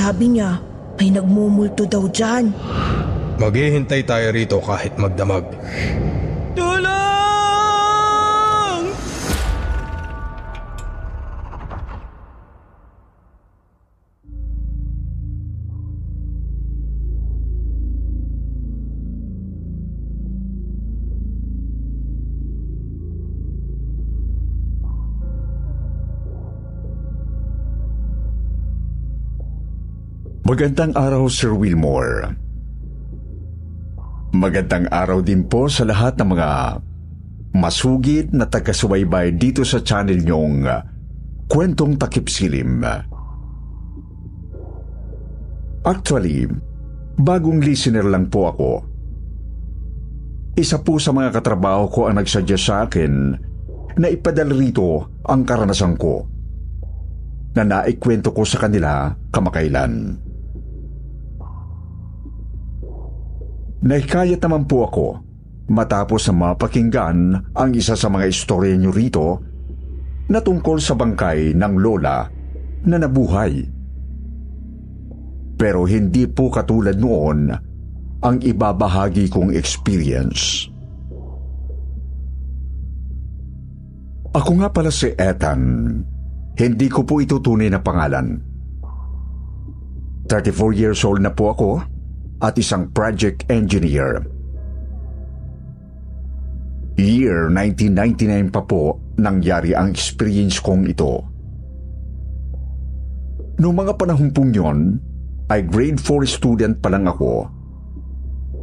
Sabi niya, may nagmumulto daw dyan. Maghihintay tayo rito kahit magdamag. Magandang araw, Sir Wilmore. Magandang araw din po sa lahat ng mga masugid na taga-subaybay dito sa channel niyong uh, Kwentong Takip Silim. Actually, bagong listener lang po ako. Isa po sa mga katrabaho ko ang nagsadya sa akin na ipadala rito ang karanasan ko na naikwento ko sa kanila kamakailan. Nahikayat naman po ako matapos na mapakinggan ang isa sa mga istorya niyo rito na tungkol sa bangkay ng lola na nabuhay. Pero hindi po katulad noon ang ibabahagi kong experience. Ako nga pala si Ethan. Hindi ko po ito tunay na pangalan. 34 years old na po ako at isang project engineer. Year 1999 pa po nangyari ang experience kong ito. Noong mga panahon pong yon, ay grade 4 student pa lang ako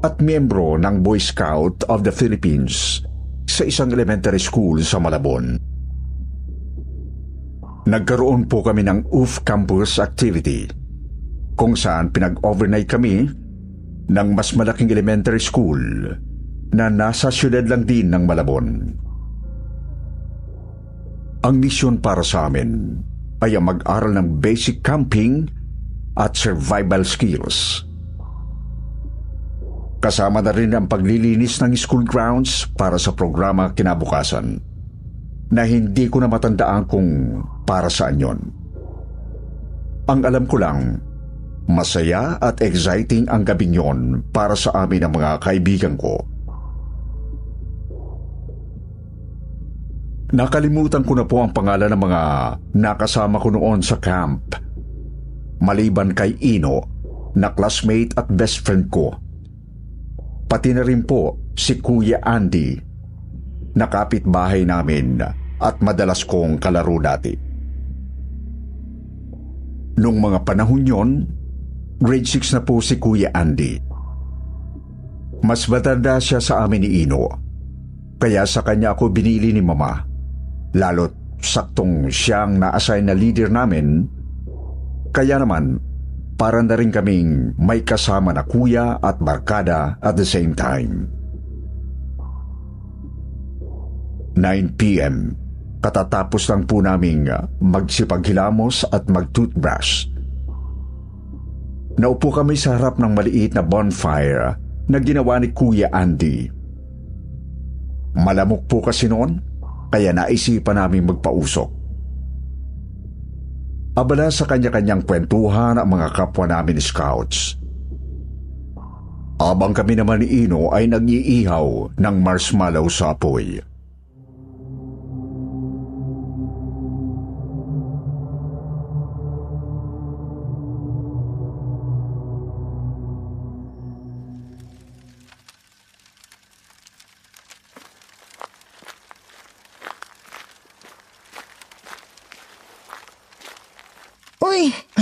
at miyembro ng Boy Scout of the Philippines sa isang elementary school sa Malabon. Nagkaroon po kami ng UF Campus Activity kung saan pinag-overnight kami ng mas malaking elementary school na nasa syudad lang din ng Malabon. Ang misyon para sa amin ay ang mag-aral ng basic camping at survival skills. Kasama na rin ang paglilinis ng school grounds para sa programa kinabukasan na hindi ko na matandaan kung para saan yon. Ang alam ko lang, masaya at exciting ang gabing yon para sa amin ng mga kaibigan ko. Nakalimutan ko na po ang pangalan ng mga nakasama ko noon sa camp. Maliban kay Ino, na classmate at best friend ko. Pati na rin po si Kuya Andy, na kapitbahay namin at madalas kong kalaro dati. Nung mga panahon yon, grade 6 na po si Kuya Andy. Mas matanda siya sa amin ni Ino, kaya sa kanya ako binili ni Mama lalo't saktong siyang na-assign na leader namin, kaya naman para na rin kaming may kasama na kuya at barkada at the same time. 9pm, katatapos lang po naming magsipaghilamos at mag-toothbrush. Naupo kami sa harap ng maliit na bonfire na ginawa ni Kuya Andy. Malamok po kasi noon, kaya naisipan namin magpausok. Abala sa kanya-kanyang kwentuhan ang mga kapwa namin scouts. Abang kami naman ni Ino ay nag-iihaw ng marshmallow sa apoy.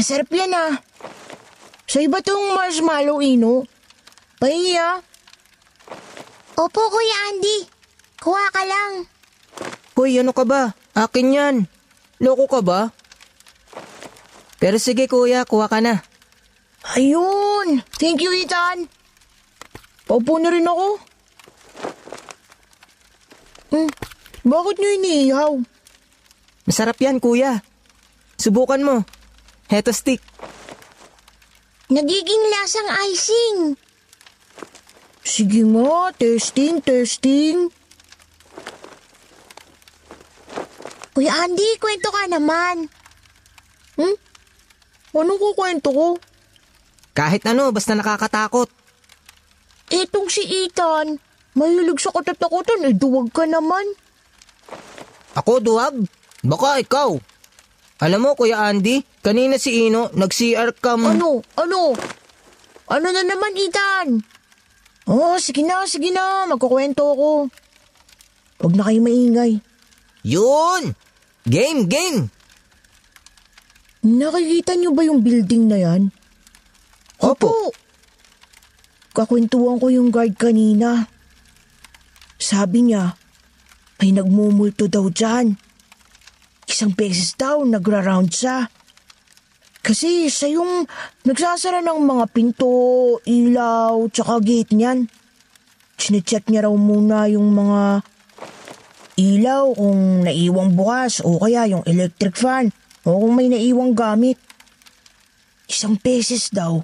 Masarap yan ah. Sa iba tong marshmallow, Ino. Pahiya. Opo, Kuya Andy. Kuha ka lang. Hoy, ano ka ba? Akin yan. Loko ka ba? Pero sige kuya, kuha ka na. Ayun! Thank you, Ethan! Paupo na rin ako. Hmm, bakit nyo iniihaw? Masarap yan kuya. Subukan mo. Heto stick. Nagiging lasang icing. Sige nga, testing, testing. Kuya Andy, kwento ka naman. Hmm? Anong kukwento ko? Kahit ano, basta nakakatakot. Etong si Ethan, mahilig sa katatakutan, eh duwag ka naman. Ako duwag? Baka ikaw. Alam mo, Kuya Andy, kanina si Ino, nag-CR cam... Ano? Ano? Ano na naman, Ethan? Oh, sige na, sige na, magkukwento ako. Huwag na kayo maingay. Yun! Game, game! Nakikita niyo ba yung building na yan? Opo. Kakwentuhan ko yung guard kanina. Sabi niya, may nagmumulto daw dyan. Isang beses daw nagra-round siya. Kasi siya yung nagsasara ng mga pinto, ilaw, tsaka gate niyan. Sinecheck niya raw muna yung mga ilaw kung naiwang bukas o kaya yung electric fan o kung may naiwang gamit. Isang beses daw,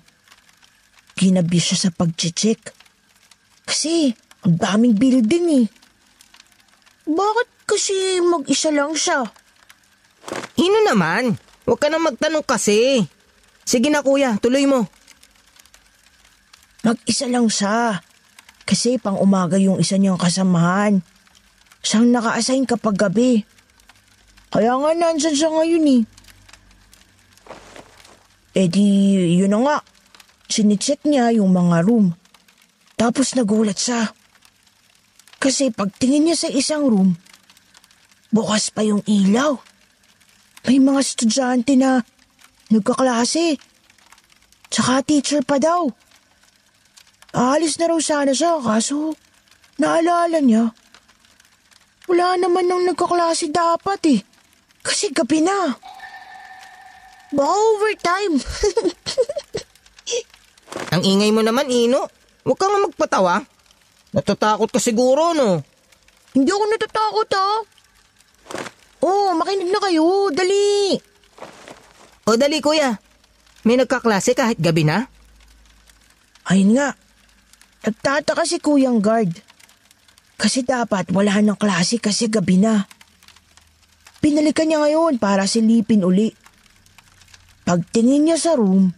ginabi siya sa pag-check. Kasi ang daming building eh. Bakit kasi mag-isa lang siya? Ino naman? Huwag ka na magtanong kasi. Sige na kuya, tuloy mo. Mag-isa lang siya. Kasi pang umaga yung isa niyang kasamahan. Siyang naka-assign kapag gabi. Kaya nga nandyan siya ngayon eh. Eh di, yun na nga. Sinicheck niya yung mga room. Tapos nagulat siya. Kasi pagtingin niya sa isang room, bukas pa yung ilaw. May mga estudyante na nagkaklase. Tsaka teacher pa daw. Aalis na raw sana siya kaso naalala niya. Wala naman nang nagkaklase dapat eh. Kasi gabi na. Baka overtime. Ang ingay mo naman, Ino. Huwag ka nga magpatawa. Natatakot ka siguro, no? Hindi ako natatakot ah. Oh, makinig na kayo. Dali. O dali, kuya. May nagkaklase kahit gabi na? Ayun nga. Nagtataka si Kuyang Guard. Kasi dapat wala ng klase kasi gabi na. Pinalikan niya ngayon para silipin uli. Pagtingin niya sa room,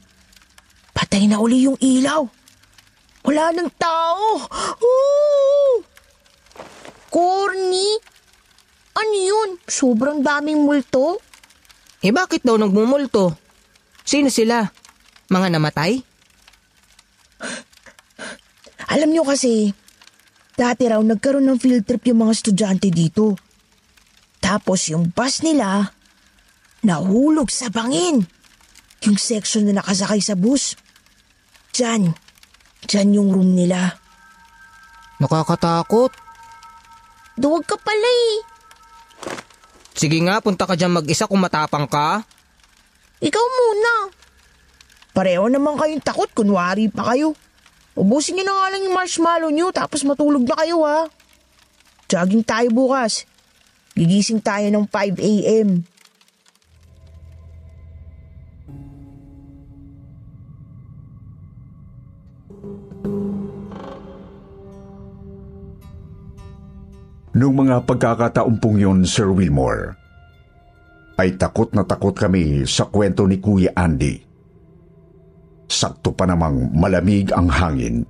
patay na uli yung ilaw. Wala ng tao. Ooh! Corny? Ano yun? Sobrang daming multo? Eh bakit daw nagmumulto? Sino sila? Mga namatay? Alam niyo kasi, dati raw nagkaroon ng field trip yung mga estudyante dito. Tapos yung bus nila, nahulog sa bangin. Yung section na nakasakay sa bus. Diyan. Diyan yung room nila. Nakakatakot. Duwag ka pala eh. Sige nga, punta ka dyan mag-isa kung matapang ka. Ikaw muna. Pareho naman kayong takot, kunwari pa kayo. Ubusin niyo na nga lang yung marshmallow niyo tapos matulog na kayo ha. Jogging tayo bukas. Gigising tayo ng 5 a.m. Noong mga pagkakataumpong yun, Sir Wilmore, ay takot na takot kami sa kwento ni Kuya Andy. Sakto pa namang malamig ang hangin.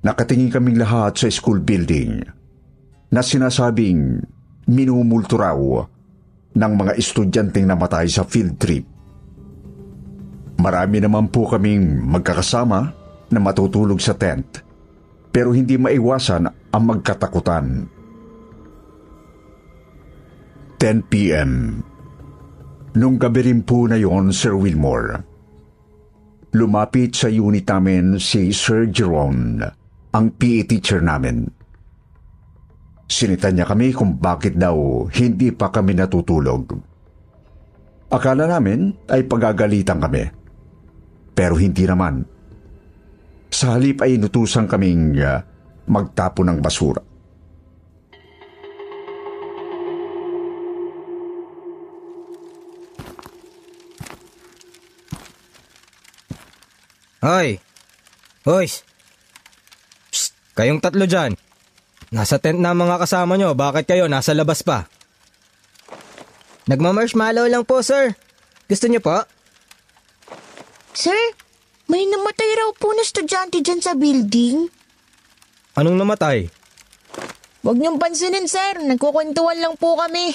Nakatingin kaming lahat sa school building na sinasabing minumulto raw ng mga estudyanteng namatay sa field trip. Marami naman po kaming magkakasama na matutulog sa tent pero hindi maiwasan ang magkatakutan. 10 p.m. Nung gabi rin po na yon, Sir Wilmore, lumapit sa unit namin si Sir Jerome, ang PE teacher namin. Sinitan niya kami kung bakit daw hindi pa kami natutulog. Akala namin ay pagagalitan kami. Pero hindi naman. Sa halip ay inutusan kaming uh, magtapo ng basura. Hoy! Hoy! Psst! Kayong tatlo dyan. Nasa tent na mga kasama nyo. Bakit kayo nasa labas pa? Nagmamarshmallow lang po, sir. Gusto nyo po? Sir, may namatay raw po na estudyante dyan sa building. Anong namatay? Huwag niyong pansinin, sir. Nagkukwentuhan lang po kami.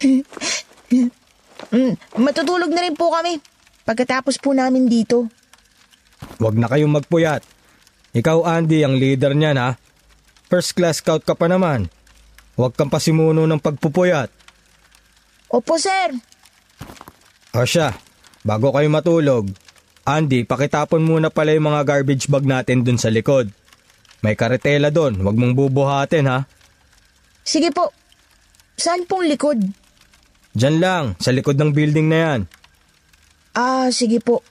Mm, Matutulog na rin po kami. Pagkatapos po namin dito. Huwag na kayong magpuyat. Ikaw, Andy, ang leader niyan, ha? First class scout ka pa naman. Huwag kang pasimuno ng pagpupuyat. Opo, sir. O siya, bago kayo matulog, Andy, pakitapon muna pala yung mga garbage bag natin dun sa likod. May karetela dun, huwag mong bubuhatin ha. Sige po. Saan pong likod? Diyan lang, sa likod ng building na yan. Ah, sige po.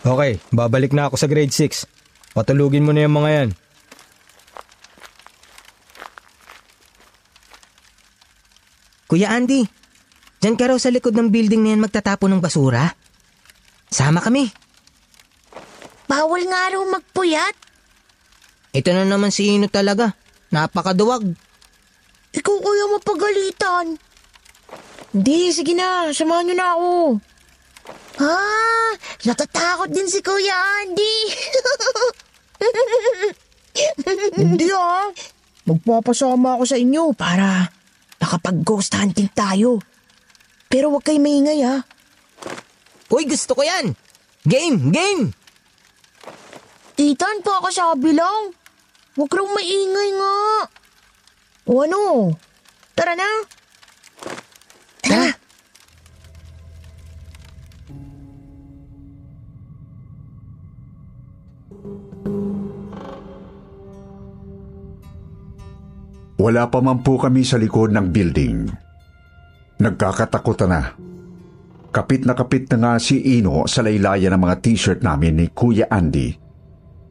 Okay, babalik na ako sa grade 6. Patulugin mo na yung mga yan. Kuya Andy, dyan ka raw sa likod ng building na yan magtatapon ng basura? Sama kami. Bawal nga raw magpuyat. Ito na naman si Ino talaga. Napakaduwag. Ikaw kuya mapagalitan. Hindi, sige na. Samahan niyo na ako. Ah, natatakot din si Kuya Andy. Hindi ah. Magpapasama ako sa inyo para makapag-ghost hunting tayo. Pero huwag kayo maingay ah. Uy, gusto ko yan. Game, game. Titan po ako sa kabilang. Huwag raw maingay nga. O ano? Tara na. Tara. Wala pa man po kami sa likod ng building. Nagkakatakutan na. Kapit na kapit na nga si Ino sa laylayan ng mga t-shirt namin ni Kuya Andy.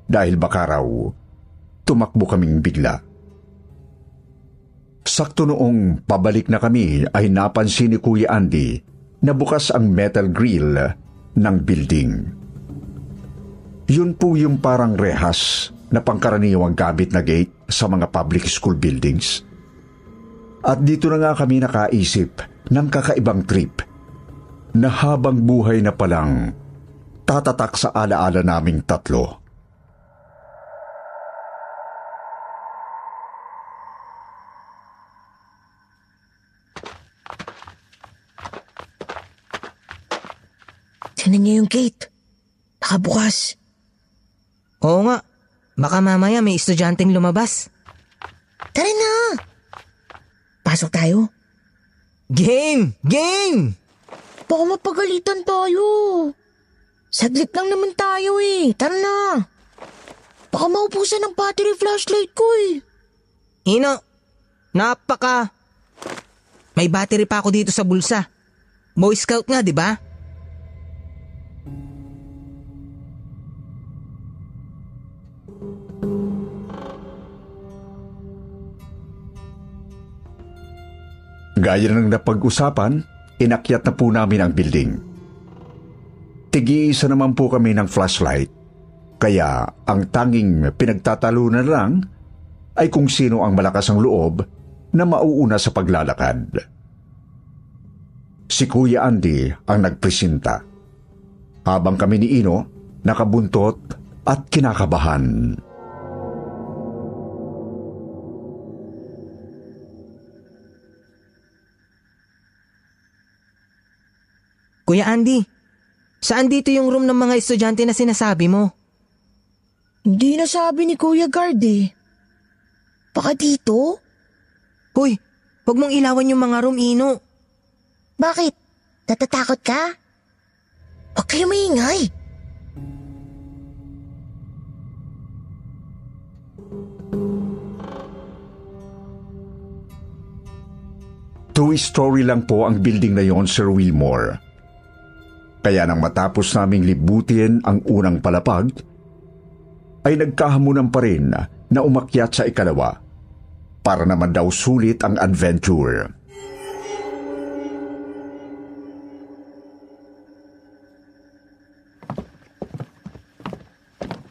Dahil baka raw, tumakbo kaming bigla. Sakto noong pabalik na kami ay napansin ni Kuya Andy na bukas ang metal grill ng building. Yun po yung parang rehas na pangkaraniwang gamit na gate sa mga public school buildings. At dito na nga kami nakaisip ng kakaibang trip na habang buhay na palang tatatak sa alaala naming tatlo. Tingnan niyo yung gate. Nakabukas. Oo nga. Baka mamaya may estudyanteng lumabas. Tara na! Pasok tayo. Game! Game! Baka mapagalitan tayo. Saglit lang naman tayo eh. Tara na. Baka maubusan ng battery flashlight ko eh. Ino, napaka... May battery pa ako dito sa bulsa. Boy Scout nga, di ba? Gaya ng napag-usapan, inakyat na po namin ang building. Tigi-isa naman po kami ng flashlight, kaya ang tanging pinagtatalunan lang ay kung sino ang malakas ang loob na mauuna sa paglalakad. Si Kuya Andy ang nagpresenta, habang kami ni Ino nakabuntot at kinakabahan. Kuya Andy, saan dito yung room ng mga estudyante na sinasabi mo? Hindi nasabi ni Kuya Guard eh. Baka dito? Hoy, huwag mong ilawan yung mga room, Ino. Bakit? Natatakot ka? Huwag kayo maingay. Two-story lang po ang building na yon, Sir Wilmore. Kaya nang matapos naming libutin ang unang palapag, ay nagkahamunan pa rin na umakyat sa ikalawa para naman daw sulit ang adventure.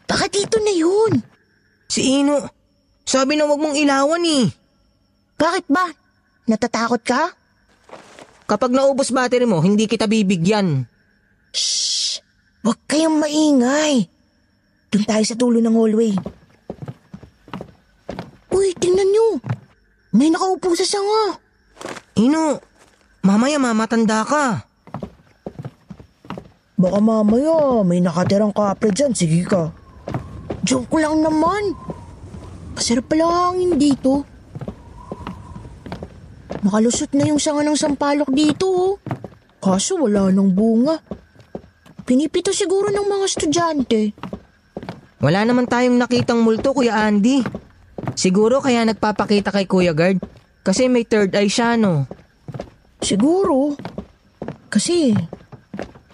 Baka dito na yun. Si Ino, sabi na wag mong ilawan eh. Bakit ba? Natatakot ka? Kapag naubos battery mo, hindi kita bibigyan. Shh! Huwag kayong maingay. Doon tayo sa dulo ng hallway. Uy, tingnan nyo. May nakaupo sa sanga. Ino, mamaya mamatanda ka. Baka mamaya may nakatirang kapre dyan, sige ka. Joke lang naman. Masarap pala hangin dito. Nakalusot na yung sanga ng sampalok dito, oh. Kaso wala nang bunga. Pinipito siguro ng mga estudyante. Wala naman tayong nakitang multo, Kuya Andy. Siguro kaya nagpapakita kay Kuya Guard. Kasi may third eye siya, no? Siguro. Kasi,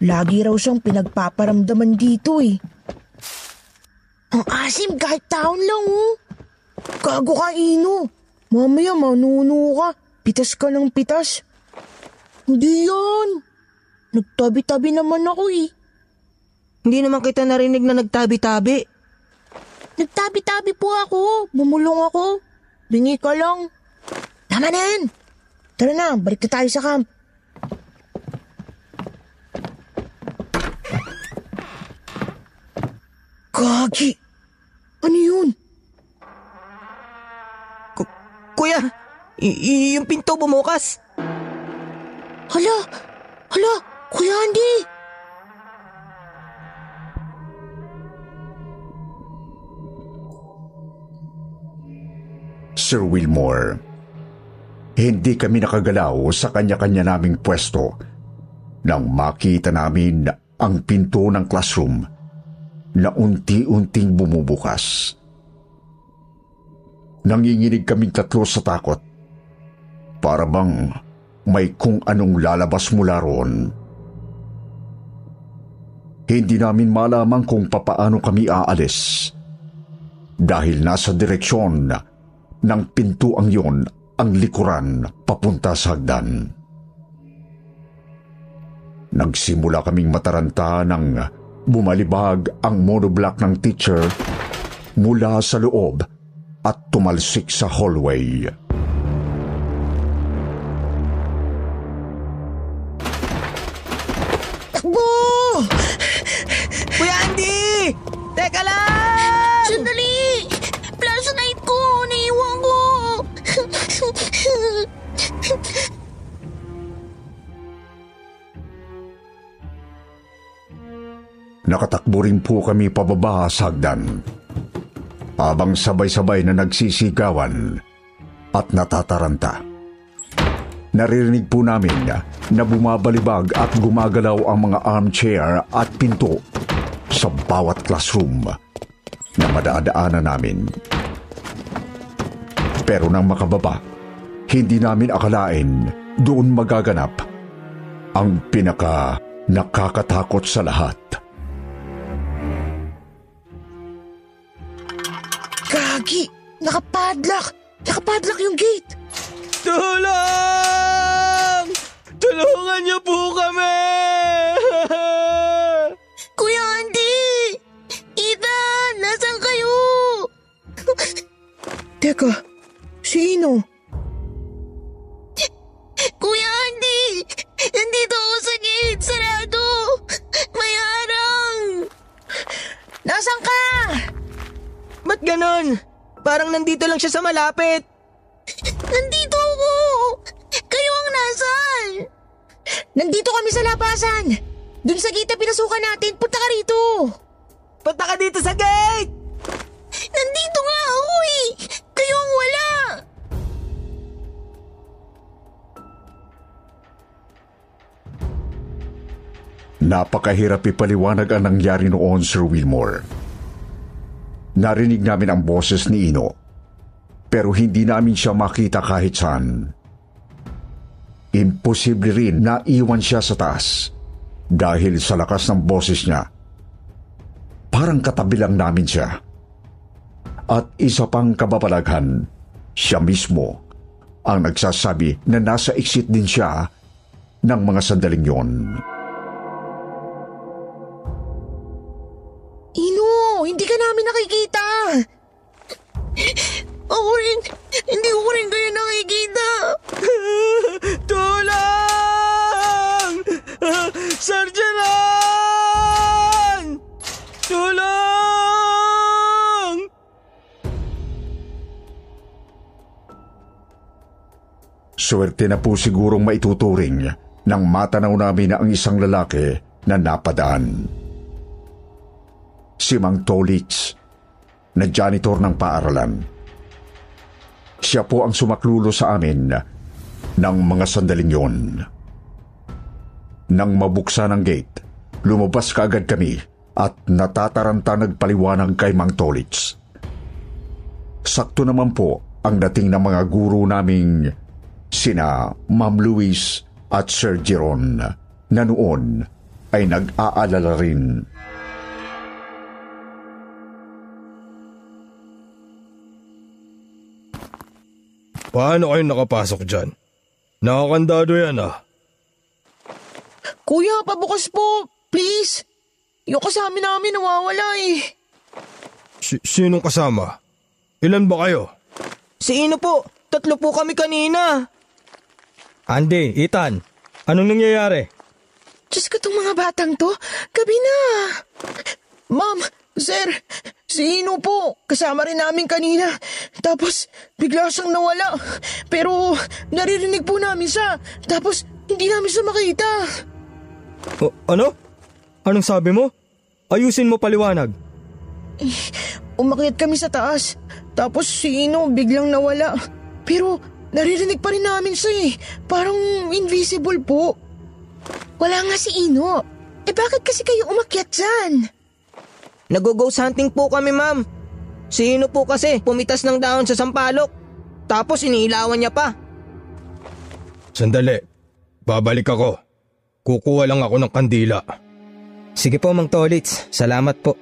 lagi raw siyang pinagpaparamdaman dito eh. Ang asim kahit taon lang, oh. Gago ka, Ino. Mamaya manuno ka. Pitas ka ng pitas. Hindi yan. Nagtabi-tabi naman ako eh. Hindi naman kita narinig na nagtabi-tabi. Nagtabi-tabi po ako. Bumulong ako. Bingi ka lang. Tama na yan. Tara na, balik na tayo sa camp. Gagi! Ano yun? Ku- Kuya, y- y- yung pinto bumukas. Hala! Hala! Kuya Andy! Sir Wilmore, hindi kami nakagalaw sa kanya-kanya naming pwesto nang makita namin ang pinto ng classroom na unti-unting bumubukas. Nanginginig kaming tatlo sa takot. Para bang may kung anong lalabas mula roon. Hindi namin malaman kung papaano kami aalis. Dahil nasa direksyon ng pintuang yon ang likuran papunta sa hagdan. Nagsimula kaming mataranta nang bumalibag ang monoblock ng teacher mula sa loob at tumalsik sa hallway. Nakatakbo rin po kami pababa sa hagdan. Habang sabay-sabay na nagsisigawan at natataranta. Naririnig po namin na bumabalibag at gumagalaw ang mga armchair at pinto sa bawat classroom na madaadaanan namin. Pero nang makababa, hindi namin akalain doon magaganap ang pinaka nakakatakot sa lahat. Gagi! Nakapadlock! Nakapadlock yung gate! Tulong! Tulungan niyo po kami! Kuya Andy! Ethan! Nasaan kayo? Teka, si Ino. Kuya Andy! Nandito ako sa gate! Sarado! May harang! Nasaan ka? Ba't ganon? Parang nandito lang siya sa malapit. Nandito ako! Kayo ang nasan? Nandito kami sa labasan. Doon sa gate na pinasukan natin. Punta ka rito. Punta ka dito sa gate! Nandito nga ako eh! Kayo ang wala! Napakahirap ipaliwanag ang nangyari noon, Sir Wilmore. Narinig namin ang boses ni Ino, pero hindi namin siya makita kahit saan. Imposible rin na iwan siya sa taas dahil sa lakas ng boses niya. Parang katabi lang namin siya. At isa pang kababalaghan, siya mismo ang nagsasabi na nasa exit din siya ng mga sandaling yon. Hindi ka namin nakikita. Ako rin, hindi ko rin kayo nakikita. Tulong! Sargeran! Tulong! Swerte na po sigurong maituturing nang matanaw namin na ang isang lalaki na napadaan. Si Mang Tolitz, na janitor ng paaralan. Siya po ang sumaklulo sa amin ng mga sandaling yon. Nang mabuksan ang gate, lumabas kaagad kami at natataranta nagpaliwanag kay Mang Tolitz. Sakto naman po ang dating ng mga guru naming sina Ma'am Louise at Sir Jeron na noon ay nag-aalala rin. Paano kayo nakapasok dyan? Nakakandado yan ah. Kuya, pabukas po. Please. Yung kasama namin nawawala eh. Si- sinong kasama? Ilan ba kayo? Si Ino po, tatlo po kami kanina. Andy, Ethan, anong nangyayari? Diyos ko tong mga batang to. Gabi na. Ma'am, sir, si Ino po. Kasama rin namin kanina. Tapos, bigla siyang nawala. Pero, naririnig po namin siya. Tapos, hindi namin siya makita. O, ano? Anong sabi mo? Ayusin mo paliwanag. Umakyat kami sa taas. Tapos si Ino biglang nawala. Pero naririnig pa rin namin siya eh. Parang invisible po. Wala nga si Ino. Eh bakit kasi kayo umakyat dyan? Nag-ghost hunting po kami, ma'am. Si Ino po kasi pumitas ng dahon sa sampalok. Tapos iniilawan niya pa. Sandali. Babalik ako. Kukuha lang ako ng kandila. Sige po, Mang Tolits. Salamat po.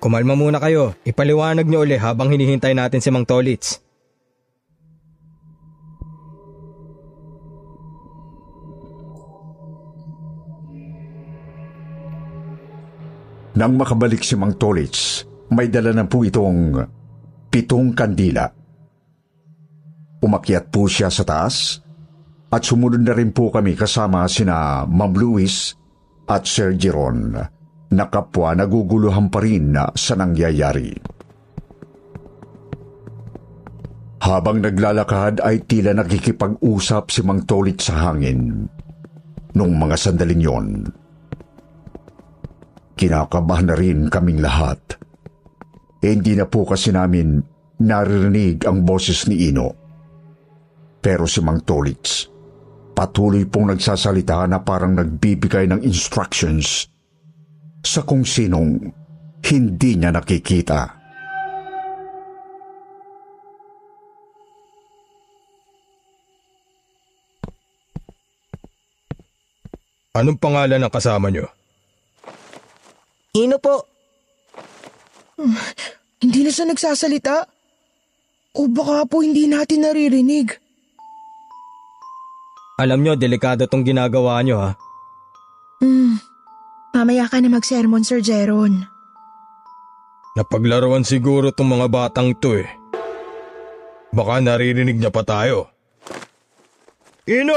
Kumalma muna kayo. Ipaliwanag niyo uli habang hinihintay natin si Mang Tolits. Nang makabalik si Mang Tolits, may dala na po itong pitong kandila. Umakyat po siya sa taas at sumunod na rin po kami kasama sina Ma'am Louis at Sir Jeron na kapwa naguguluhan pa rin sa nangyayari. Habang naglalakad ay tila nakikipag-usap si Mang Tolit sa hangin. Nung mga sandaling yon, kinakabahan na rin kaming lahat. Eh, hindi na po kasi namin naririnig ang boses ni Ino. Pero si Mang Tolits, patuloy pong nagsasalita na parang nagbibigay ng instructions sa kung sinong hindi niya nakikita. Anong pangalan ng kasama nyo? Ino po, Hindi na siya nagsasalita? O baka po hindi natin naririnig? Alam niyo, delikado tong ginagawa niyo ha. Hmm. Mamaya ka na mag-sermon, Sir Jeron. Napaglaruan siguro tong mga batang to eh. Baka naririnig niya pa tayo. Ino!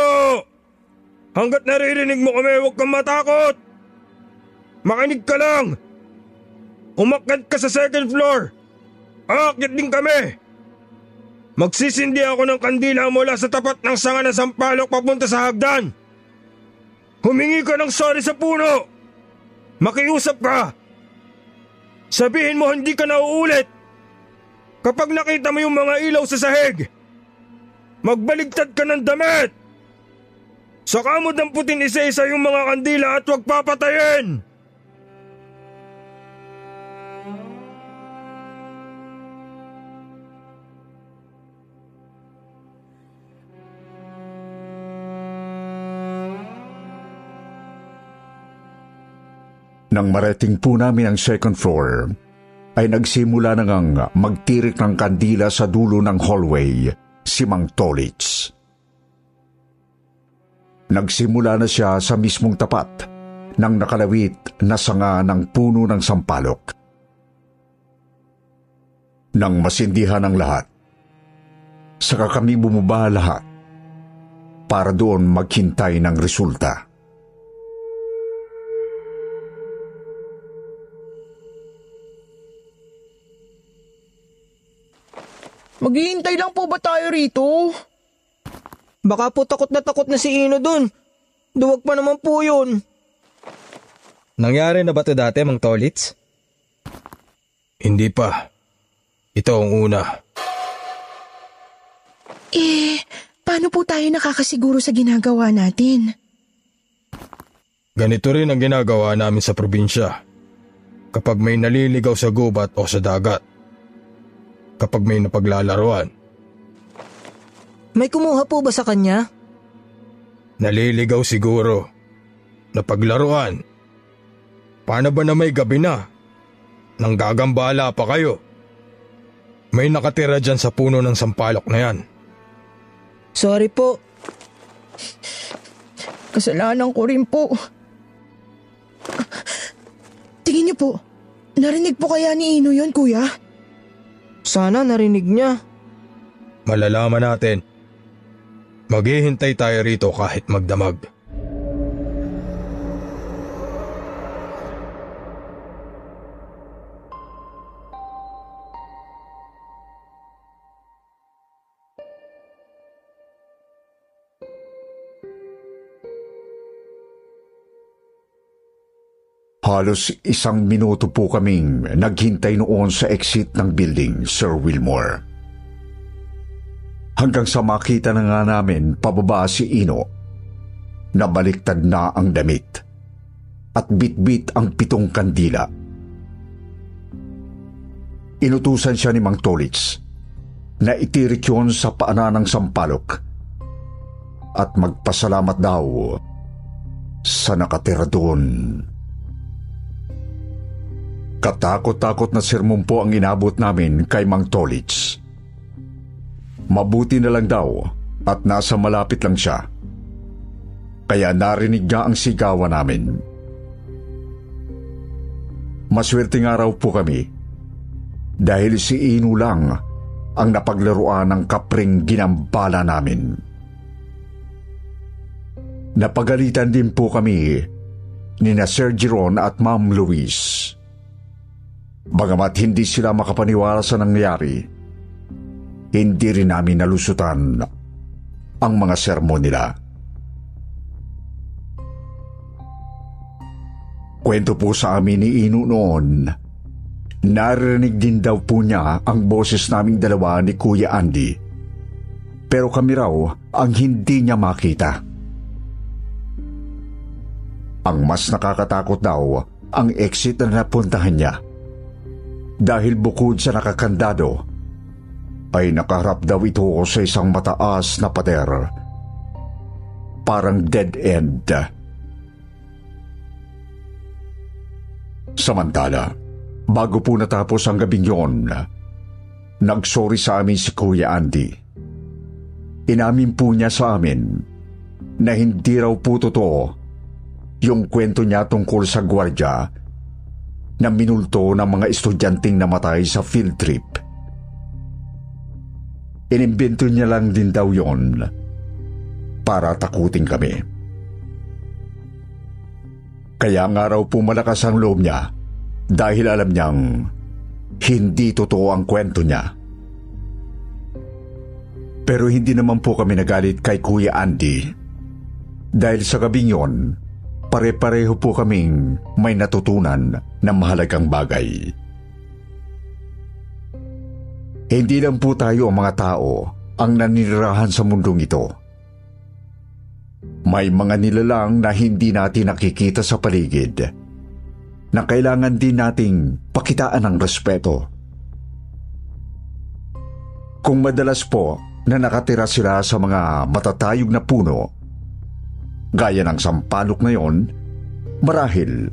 Hanggat naririnig mo kami, huwag kang matakot! Makinig ka lang! Umakyat ka sa second floor! Aakyat din kami! Magsisindi ako ng kandila mula sa tapat ng sanga ng sampalok papunta sa hagdan! Humingi ka ng sorry sa puno! Makiusap ka! Sabihin mo hindi ka na uulit! Kapag nakita mo yung mga ilaw sa sahig, magbaligtad ka ng damit! Saka mo damputin isa-isa yung mga kandila at huwag papatayin! Nang marating po namin ang second floor, ay nagsimula na ngang magtirik ng kandila sa dulo ng hallway si Mang Tolits. Nagsimula na siya sa mismong tapat ng nakalawit na sanga ng puno ng sampalok. Nang masindihan ang lahat, saka kami bumaba lahat para doon maghintay ng resulta. Maghihintay lang po ba tayo rito? Baka po takot na takot na si Ino dun. Duwag pa naman po yun. Nangyari na ba to dati, Mang Tolits? Hindi pa. Ito ang una. Eh, paano po tayo nakakasiguro sa ginagawa natin? Ganito rin ang ginagawa namin sa probinsya. Kapag may naliligaw sa gubat o sa dagat. Kapag may napaglalaruan. May kumuha po ba sa kanya? Naliligaw siguro. Napaglaruan. Paano ba na may gabi na? Nang gagambala pa kayo. May nakatira dyan sa puno ng sampalok na yan. Sorry po. Kasalanan ko rin po. Tingin niyo po, narinig po kaya ni Ino yon kuya? Sana narinig niya. Malalaman natin. Maghihintay tayo rito kahit magdamag. Halos isang minuto po kaming naghintay noon sa exit ng building, Sir Wilmore. Hanggang sa makita na nga namin pababa si Ino na baliktad na ang damit at bitbit ang pitong kandila. Inutusan siya ni Mang Tolits na itirik yun sa paana ng sampalok at magpasalamat daw sa nakatira doon. Katakot-takot na sermon po ang inabot namin kay Mang Tolits. Mabuti na lang daw at nasa malapit lang siya. Kaya narinig niya ang sigawan namin. Maswerteng araw po kami dahil si Inu lang ang napaglaruan ng kapring ginambala namin. Napagalitan din po kami ni na Sir Giron at Ma'am Louise. Bagamat hindi sila makapaniwala sa nangyari, hindi rin namin nalusutan ang mga sermon nila. Kwento po sa amin ni Inu noon, narinig din daw po niya ang boses naming dalawa ni Kuya Andy. Pero kami raw ang hindi niya makita. Ang mas nakakatakot daw ang exit na napuntahan niya dahil bukod sa nakakandado, ay nakaharap daw ito sa isang mataas na pader. Parang dead end. Samantala, bago po natapos ang gabing yon, nagsorry sa amin si Kuya Andy. Inamin po niya sa amin na hindi raw po totoo yung kwento niya tungkol sa gwardya na minulto ng mga estudyanteng namatay sa field trip. Inimbento niya lang din daw yon para takutin kami. Kaya nga raw po malakas ang loob niya dahil alam niyang hindi totoo ang kwento niya. Pero hindi naman po kami nagalit kay Kuya Andy dahil sa gabing yon pare-pareho po kaming may natutunan na mahalagang bagay. Hindi lang po tayo ang mga tao ang naninirahan sa mundong ito. May mga nilalang na hindi natin nakikita sa paligid na kailangan din nating pakitaan ng respeto. Kung madalas po na nakatira sila sa mga matatayog na puno, Gaya ng sampalok na yon, marahil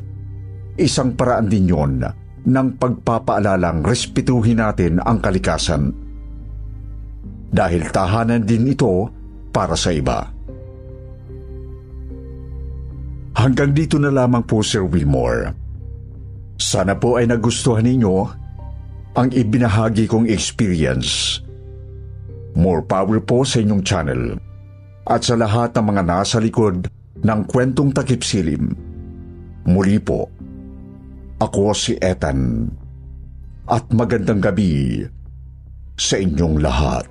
isang paraan din yon ng pagpapaalalang respetuhin natin ang kalikasan. Dahil tahanan din ito para sa iba. Hanggang dito na lamang po Sir Wilmore. Sana po ay nagustuhan ninyo ang ibinahagi kong experience. More power po sa inyong channel at sa lahat ng mga nasa likod ng kwentong takip silim. Muli po, ako si Ethan at magandang gabi sa inyong lahat.